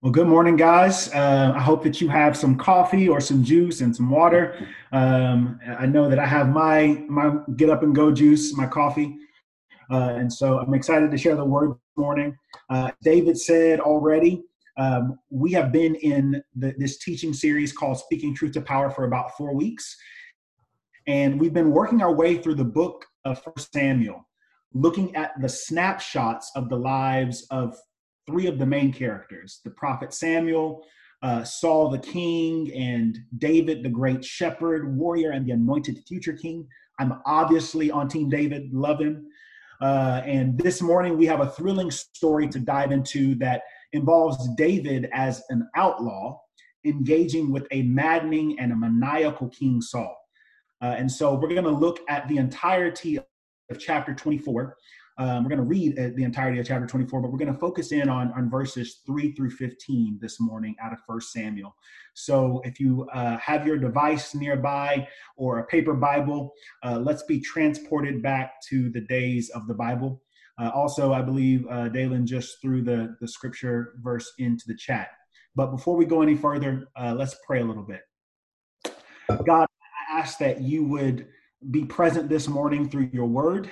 Well, good morning, guys. Uh, I hope that you have some coffee or some juice and some water. Um, I know that I have my my get up and go juice, my coffee, uh, and so I'm excited to share the word this morning. Uh, David said already, um, we have been in the, this teaching series called "Speaking Truth to Power" for about four weeks, and we've been working our way through the book of First Samuel, looking at the snapshots of the lives of three of the main characters the prophet Samuel, uh, Saul the king, and David the great shepherd, warrior, and the anointed future king. I'm obviously on Team David, love him. Uh, and this morning we have a thrilling story to dive into that involves David as an outlaw engaging with a maddening and a maniacal King Saul. Uh, and so we're going to look at the entirety of chapter 24 um, we're going to read uh, the entirety of chapter 24, but we're going to focus in on, on verses 3 through 15 this morning out of First Samuel. So if you uh, have your device nearby or a paper Bible, uh, let's be transported back to the days of the Bible. Uh, also, I believe uh, Dalen just threw the, the scripture verse into the chat. But before we go any further, uh, let's pray a little bit. God, I ask that you would be present this morning through your word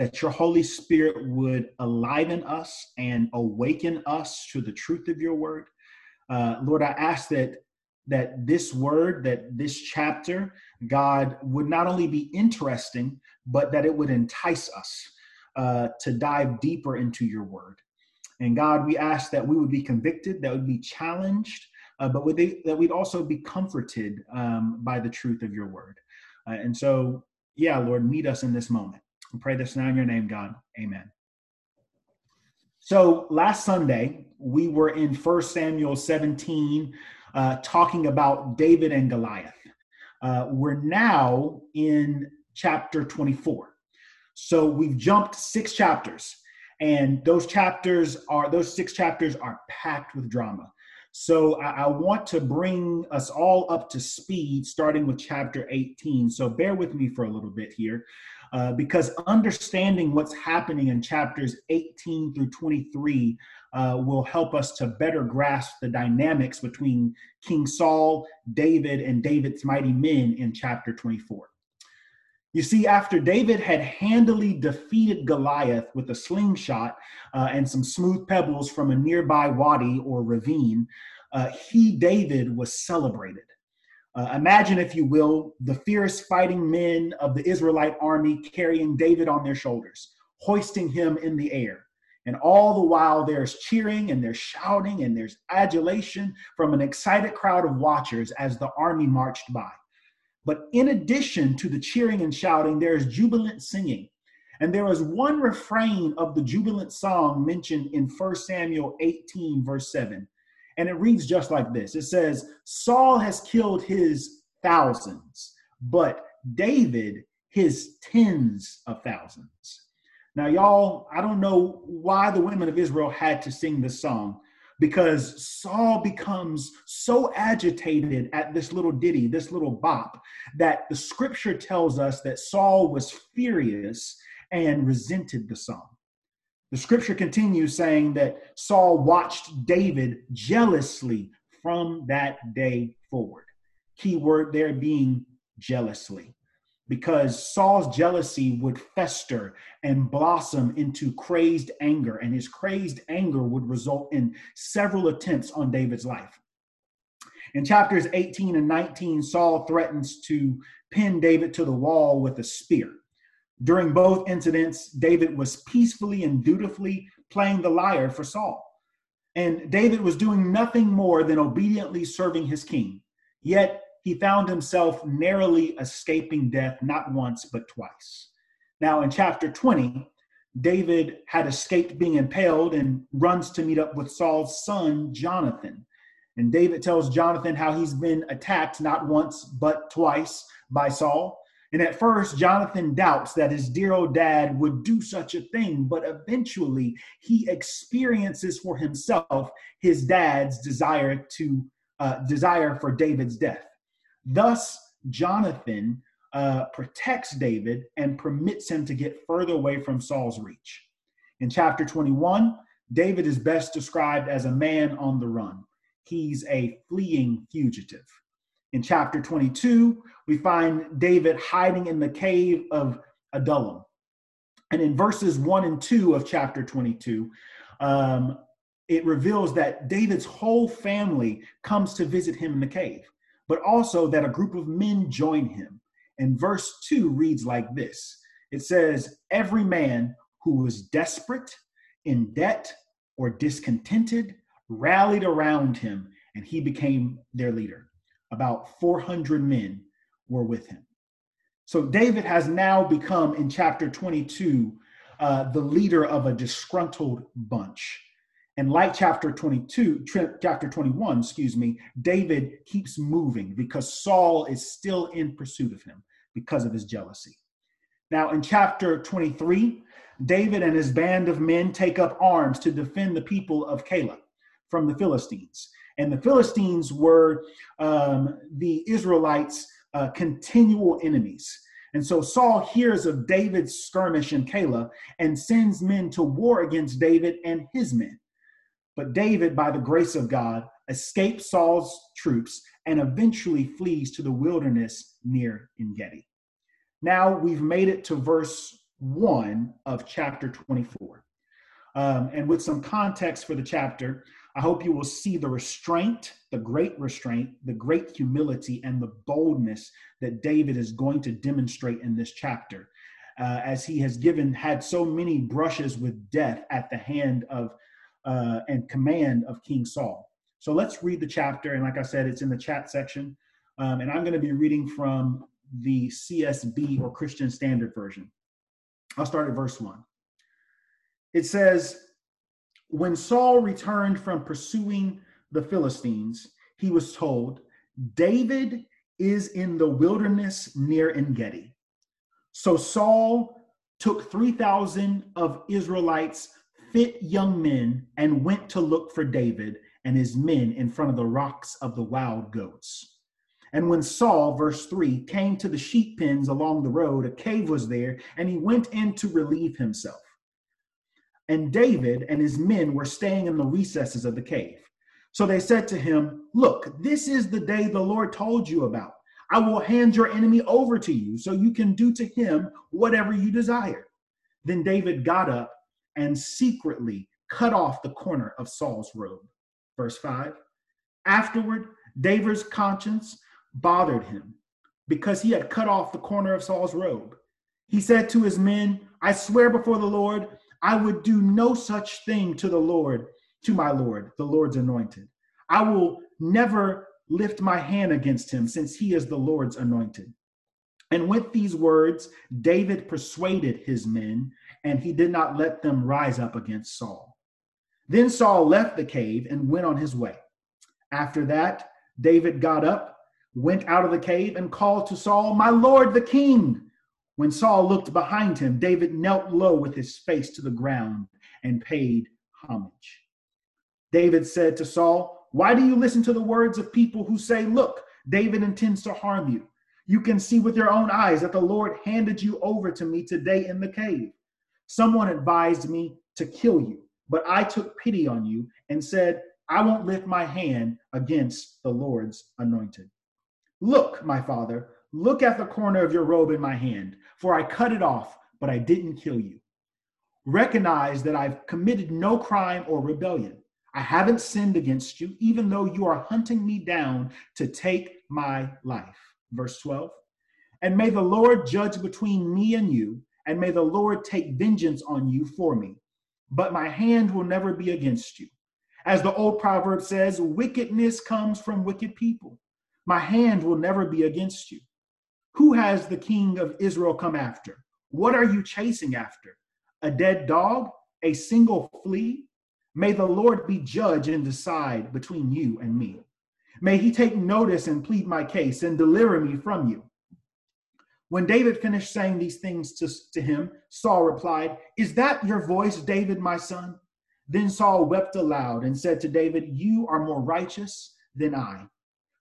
that your Holy Spirit would enliven us and awaken us to the truth of your word. Uh, Lord, I ask that that this word, that this chapter, God, would not only be interesting, but that it would entice us uh, to dive deeper into your word. And God, we ask that we would be convicted, that would be challenged, uh, but would they, that we'd also be comforted um, by the truth of your word. Uh, and so, yeah, Lord, meet us in this moment. Pray this now in your name, God. Amen. So last Sunday, we were in 1 Samuel 17 uh, talking about David and Goliath. Uh, we're now in chapter 24. So we've jumped six chapters, and those chapters are, those six chapters are packed with drama. So I, I, want to bring us all up to speed, starting with chapter 18. So bear with me for a little bit here. Uh, because understanding what's happening in chapters 18 through 23 uh, will help us to better grasp the dynamics between King Saul, David, and David's mighty men in chapter 24. You see, after David had handily defeated Goliath with a slingshot uh, and some smooth pebbles from a nearby wadi or ravine, uh, he, David, was celebrated. Uh, imagine, if you will, the fierce fighting men of the Israelite army carrying David on their shoulders, hoisting him in the air. And all the while, there's cheering and there's shouting and there's adulation from an excited crowd of watchers as the army marched by. But in addition to the cheering and shouting, there is jubilant singing. And there is one refrain of the jubilant song mentioned in 1 Samuel 18, verse 7. And it reads just like this it says, Saul has killed his thousands, but David his tens of thousands. Now, y'all, I don't know why the women of Israel had to sing this song because Saul becomes so agitated at this little ditty, this little bop, that the scripture tells us that Saul was furious and resented the song. The scripture continues saying that Saul watched David jealously from that day forward. Key word there being jealously, because Saul's jealousy would fester and blossom into crazed anger, and his crazed anger would result in several attempts on David's life. In chapters 18 and 19, Saul threatens to pin David to the wall with a spear. During both incidents, David was peacefully and dutifully playing the lyre for Saul. And David was doing nothing more than obediently serving his king. Yet he found himself narrowly escaping death not once, but twice. Now, in chapter 20, David had escaped being impaled and runs to meet up with Saul's son, Jonathan. And David tells Jonathan how he's been attacked not once, but twice by Saul. And at first, Jonathan doubts that his dear old dad would do such a thing, but eventually he experiences for himself his dad's desire to uh, desire for David's death. Thus, Jonathan uh, protects David and permits him to get further away from Saul's reach. In chapter 21, David is best described as a man on the run. he's a fleeing fugitive. In chapter 22, we find David hiding in the cave of Adullam. And in verses 1 and 2 of chapter 22, um, it reveals that David's whole family comes to visit him in the cave, but also that a group of men join him. And verse 2 reads like this it says, Every man who was desperate, in debt, or discontented rallied around him, and he became their leader. About 400 men were with him. So David has now become, in chapter 22, uh, the leader of a disgruntled bunch. And like chapter 22, chapter 21, excuse me, David keeps moving because Saul is still in pursuit of him because of his jealousy. Now, in chapter 23, David and his band of men take up arms to defend the people of Keilah from the Philistines. And the Philistines were um, the Israelites' uh, continual enemies. And so Saul hears of David's skirmish in Keilah and sends men to war against David and his men. But David, by the grace of God, escapes Saul's troops and eventually flees to the wilderness near Engedi. Now we've made it to verse 1 of chapter 24. Um, and with some context for the chapter, I hope you will see the restraint, the great restraint, the great humility, and the boldness that David is going to demonstrate in this chapter, uh, as he has given had so many brushes with death at the hand of uh, and command of King Saul. So let's read the chapter, and like I said, it's in the chat section, um, and I'm going to be reading from the CSB or Christian Standard Version. I'll start at verse one. It says when Saul returned from pursuing the Philistines, he was told, David is in the wilderness near En Engedi. So Saul took 3,000 of Israelites, fit young men, and went to look for David and his men in front of the rocks of the wild goats. And when Saul, verse 3, came to the sheep pens along the road, a cave was there, and he went in to relieve himself. And David and his men were staying in the recesses of the cave. So they said to him, Look, this is the day the Lord told you about. I will hand your enemy over to you so you can do to him whatever you desire. Then David got up and secretly cut off the corner of Saul's robe. Verse 5 Afterward, David's conscience bothered him because he had cut off the corner of Saul's robe. He said to his men, I swear before the Lord, I would do no such thing to the Lord, to my Lord, the Lord's anointed. I will never lift my hand against him, since he is the Lord's anointed. And with these words, David persuaded his men, and he did not let them rise up against Saul. Then Saul left the cave and went on his way. After that, David got up, went out of the cave, and called to Saul, My Lord the king. When Saul looked behind him, David knelt low with his face to the ground and paid homage. David said to Saul, Why do you listen to the words of people who say, Look, David intends to harm you? You can see with your own eyes that the Lord handed you over to me today in the cave. Someone advised me to kill you, but I took pity on you and said, I won't lift my hand against the Lord's anointed. Look, my father, Look at the corner of your robe in my hand, for I cut it off, but I didn't kill you. Recognize that I've committed no crime or rebellion. I haven't sinned against you, even though you are hunting me down to take my life. Verse 12. And may the Lord judge between me and you, and may the Lord take vengeance on you for me. But my hand will never be against you. As the old proverb says, wickedness comes from wicked people. My hand will never be against you. Who has the king of Israel come after? What are you chasing after? A dead dog? A single flea? May the Lord be judge and decide between you and me. May he take notice and plead my case and deliver me from you. When David finished saying these things to, to him, Saul replied, Is that your voice, David, my son? Then Saul wept aloud and said to David, You are more righteous than I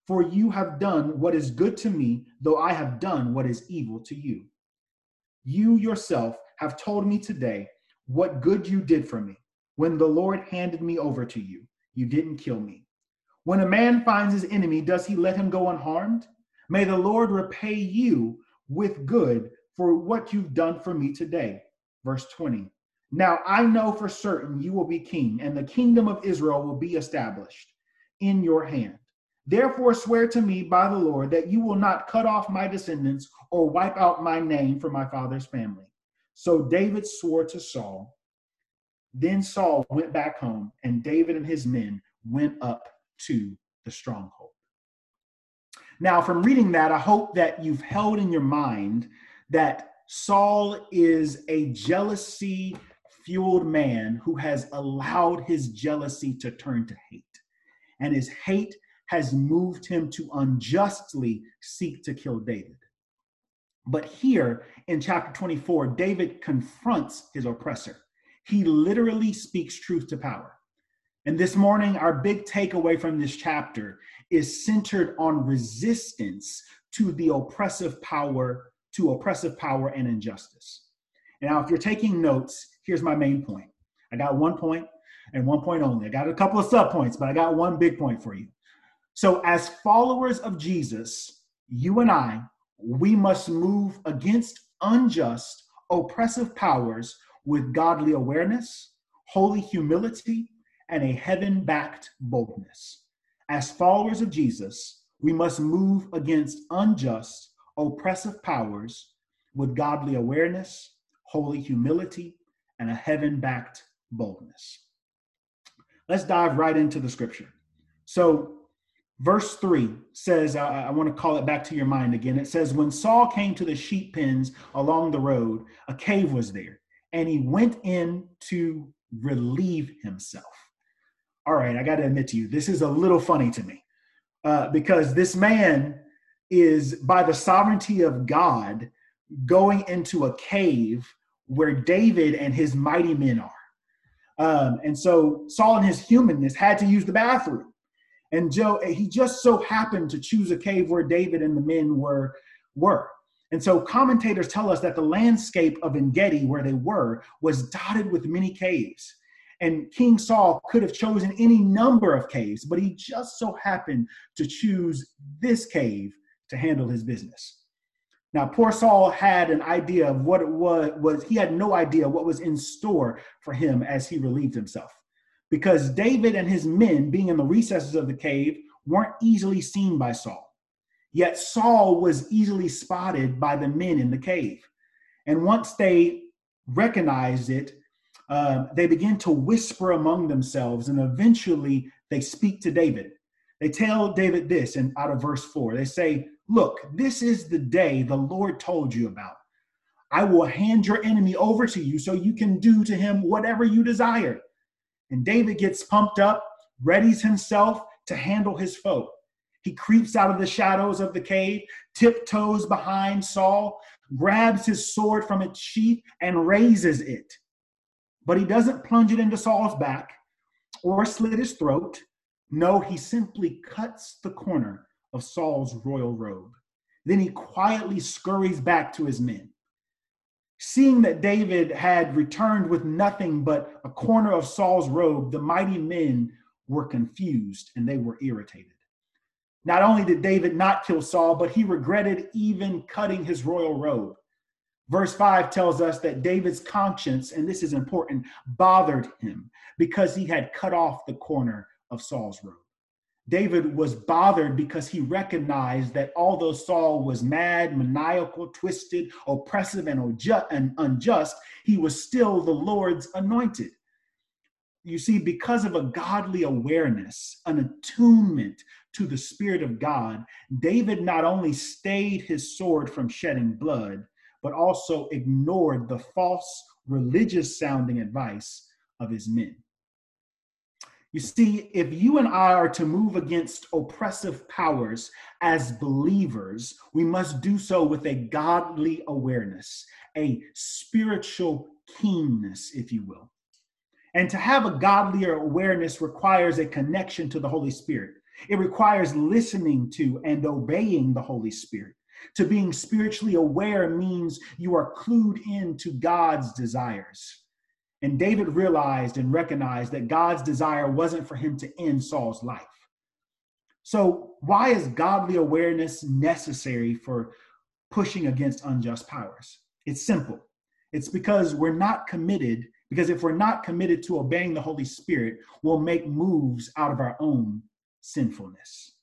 for you have done what is good to me, though I have done what is evil to you. You yourself have told me today what good you did for me. When the Lord handed me over to you, you didn't kill me. When a man finds his enemy, does he let him go unharmed? May the Lord repay you with good for what you've done for me today. Verse 20. Now I know for certain you will be king, and the kingdom of Israel will be established in your hand. Therefore, swear to me by the Lord that you will not cut off my descendants or wipe out my name from my father's family. So David swore to Saul. Then Saul went back home, and David and his men went up to the stronghold. Now, from reading that, I hope that you've held in your mind that Saul is a jealousy fueled man who has allowed his jealousy to turn to hate. And his hate has moved him to unjustly seek to kill David. But here in chapter 24, David confronts his oppressor. He literally speaks truth to power. And this morning, our big takeaway from this chapter is centered on resistance to the oppressive power, to oppressive power and injustice. Now, if you're taking notes, here's my main point. I got one point and one point only. I got a couple of sub points, but I got one big point for you. So, as followers of Jesus, you and I, we must move against unjust, oppressive powers with godly awareness, holy humility, and a heaven backed boldness. As followers of Jesus, we must move against unjust, oppressive powers with godly awareness, holy humility, and a heaven backed boldness. Let's dive right into the scripture. So, verse 3 says, I, I, want to call it back to your mind again. It says, When Saul came to the sheep pens along the road, a cave was there, and he went in to relieve himself. All right, I got to admit to you, this is a little funny to me uh, because this man is, by the sovereignty of God, going into a cave where David and his mighty men are. Um, and so Saul in his humanness had to use the bathroom. And Joe, eh, he just so happened to choose a cave where David and the men were were. And so commentators tell us that the landscape of Engedi, where they were, was dotted with many caves. And King Saul could have chosen any number of caves, but he just so happened to choose this cave to handle his business. Now, poor Saul had an idea of what it was, was he had no idea what was in store for him as he relieved himself. Because David and his men, being in the recesses of the cave, weren't easily seen by Saul. Yet Saul was easily spotted by the men in the cave. And once they recognized it, uh, they begin to whisper among themselves, and eventually they speak to David. They tell David this, and out of verse 4, they say, Look, this is the day the Lord told you about. I will hand your enemy over to you so you can do to him whatever you desire. And David gets pumped up, readies himself to handle his foe. He creeps out of the shadows of the cave, tiptoes behind Saul, grabs his sword from its sheath, and raises it. But he doesn't plunge it into Saul's back or slit his throat. No, he simply cuts the corner of Saul's royal robe. Then he quietly scurries back to his men. Seeing that David had returned with nothing but a corner of Saul's robe, the mighty men were confused and they were irritated. Not only did David not kill Saul, but he regretted even cutting his royal robe. Verse 5 tells us that David's conscience, and this is important, bothered him because he had cut off the corner of Saul's robe. David was bothered because he recognized that although Saul was mad, maniacal, twisted, oppressive, and unjust, he was still the Lord's anointed. You see, because of a godly awareness, an attunement to the Spirit of God, David not only stayed his sword from shedding blood, but also ignored the false religious sounding advice of his men. You see, if you and I are to move against oppressive powers as believers, we must do so with a godly awareness, a spiritual keenness, if you will. And to have a godlier awareness requires a connection to the Holy Spirit. It requires listening to and obeying the Holy Spirit. To being spiritually aware means you are clued in to God's desires. And David realized and recognized that God's desire wasn't for him to end Saul's life. So, why is godly awareness necessary for pushing against unjust powers? It's simple. It's because we're not committed, because if we're not committed to obeying the Holy Spirit, we'll make moves out of our own sinfulness.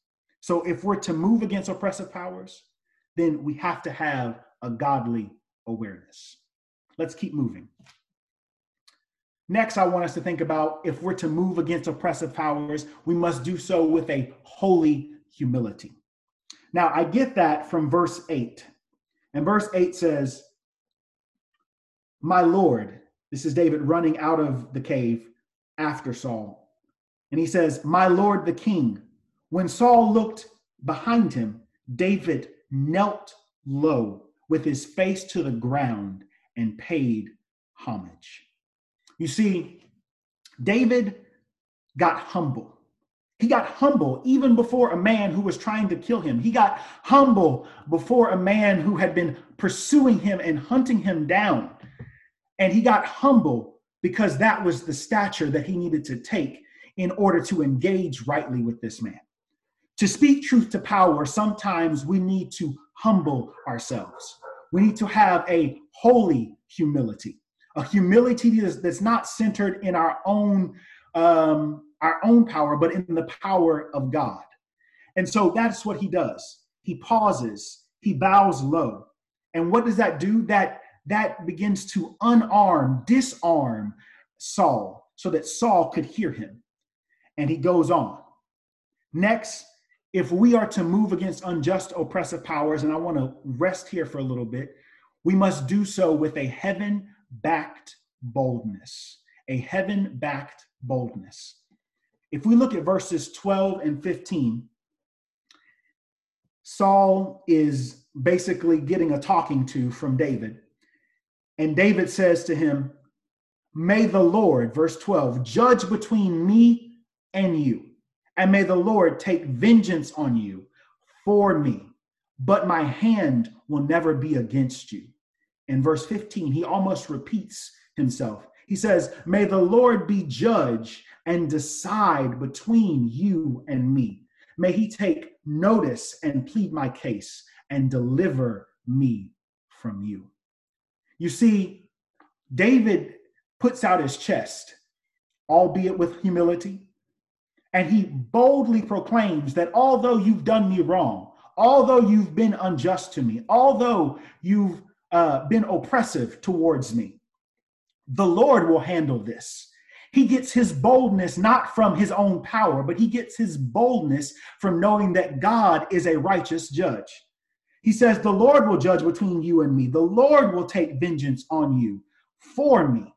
So, if we're to move against oppressive powers, then we have to have a godly awareness. Let's keep moving. Next, I want us to think about if we're to move against oppressive powers, we must do so with a holy humility. Now, I get that from verse 8. And verse 8 says, My Lord, this is David running out of the cave after Saul. And he says, My Lord the king. When Saul looked behind him, David knelt low with his face to the ground and paid homage. You see, David got humble. He got humble even before a man who was trying to kill him. He got humble before a man who had been pursuing him and hunting him down. And he got humble because that was the stature that he needed to take in order to engage rightly with this man. To speak truth to power, sometimes we need to humble ourselves. We need to have a holy humility a humility that's, that's not centered in our own um, our own power, but in the power of God. And so that's what he does. He pauses, he bows low. And what does that do? That that begins to unarm, disarm Saul so that Saul could hear him. And he goes on. Next, if we are to move against unjust oppressive powers, and I want to rest here for a little bit, we must do so with a heaven backed boldness, a heaven backed boldness. If we look at verses 12 and 15, Saul is basically getting a talking to from David. And David says to him, May the Lord, verse 12, judge between me and you, and may the Lord take vengeance on you for me, but my hand will never be against you in verse 15, he almost repeats himself. He says, May the Lord be judge and decide between you and me. May he take notice and plead my case and deliver me from you. You see, David puts out his chest, albeit with humility, and he boldly proclaims that although you've done me wrong, although you've been unjust to me, although you've uh, been oppressive towards me. The Lord will handle this. He gets his boldness not from his own power, but he gets his boldness from knowing that God is a righteous judge. He says, The Lord will judge between you and me. The Lord will take vengeance on you for me.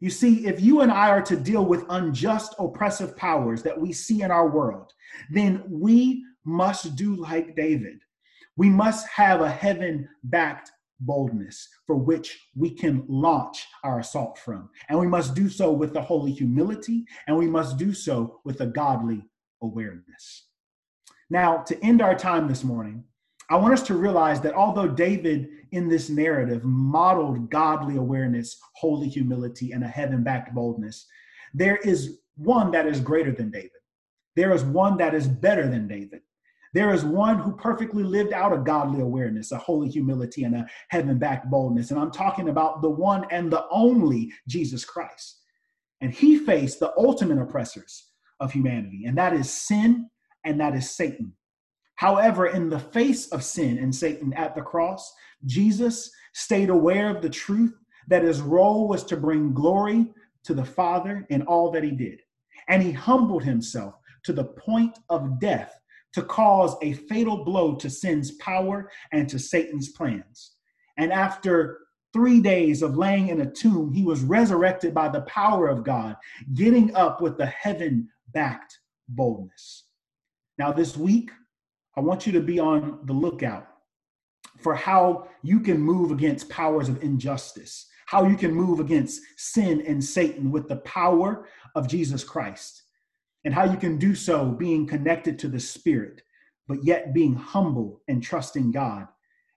You see, if you and I are to deal with unjust, oppressive powers that we see in our world, then we must do like David. We must have a heaven backed boldness for which we can launch our assault from. And we must do so with the holy humility, and we must do so with a godly awareness. Now, to end our time this morning, I want us to realize that although David in this narrative modeled godly awareness, holy humility, and a heaven backed boldness, there is one that is greater than David. There is one that is better than David. There is one who perfectly lived out a godly awareness, a holy humility, and a heaven backed boldness. And I'm talking about the one and the only Jesus Christ. And he faced the ultimate oppressors of humanity, and that is sin and that is Satan. However, in the face of sin and Satan at the cross, Jesus stayed aware of the truth that his role was to bring glory to the Father in all that he did. And he humbled himself to the point of death to cause a fatal blow to sin's power and to Satan's plans. And after three days of laying in a tomb, he was resurrected by the power of God, getting up with the heaven backed boldness. Now, this week, I want you to be on the lookout for how you can move against powers of injustice, how you can move against sin and Satan with the power of Jesus Christ and how you can do so being connected to the Spirit, but yet being humble and trusting God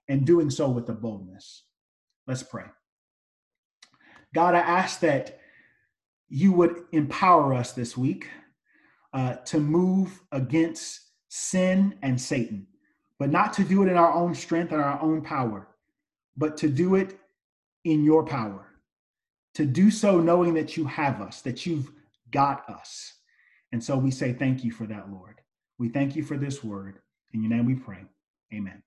and doing so with a boldness. Let's pray. God, I ask that you would empower us this week uh, to move against sin and Satan, but not to do it in our own strength and our own power, but to do it in your power. To do so knowing that you have us, that you've got us. And so we say thank you for that, Lord. We thank you for this word. In your name we pray. Amen.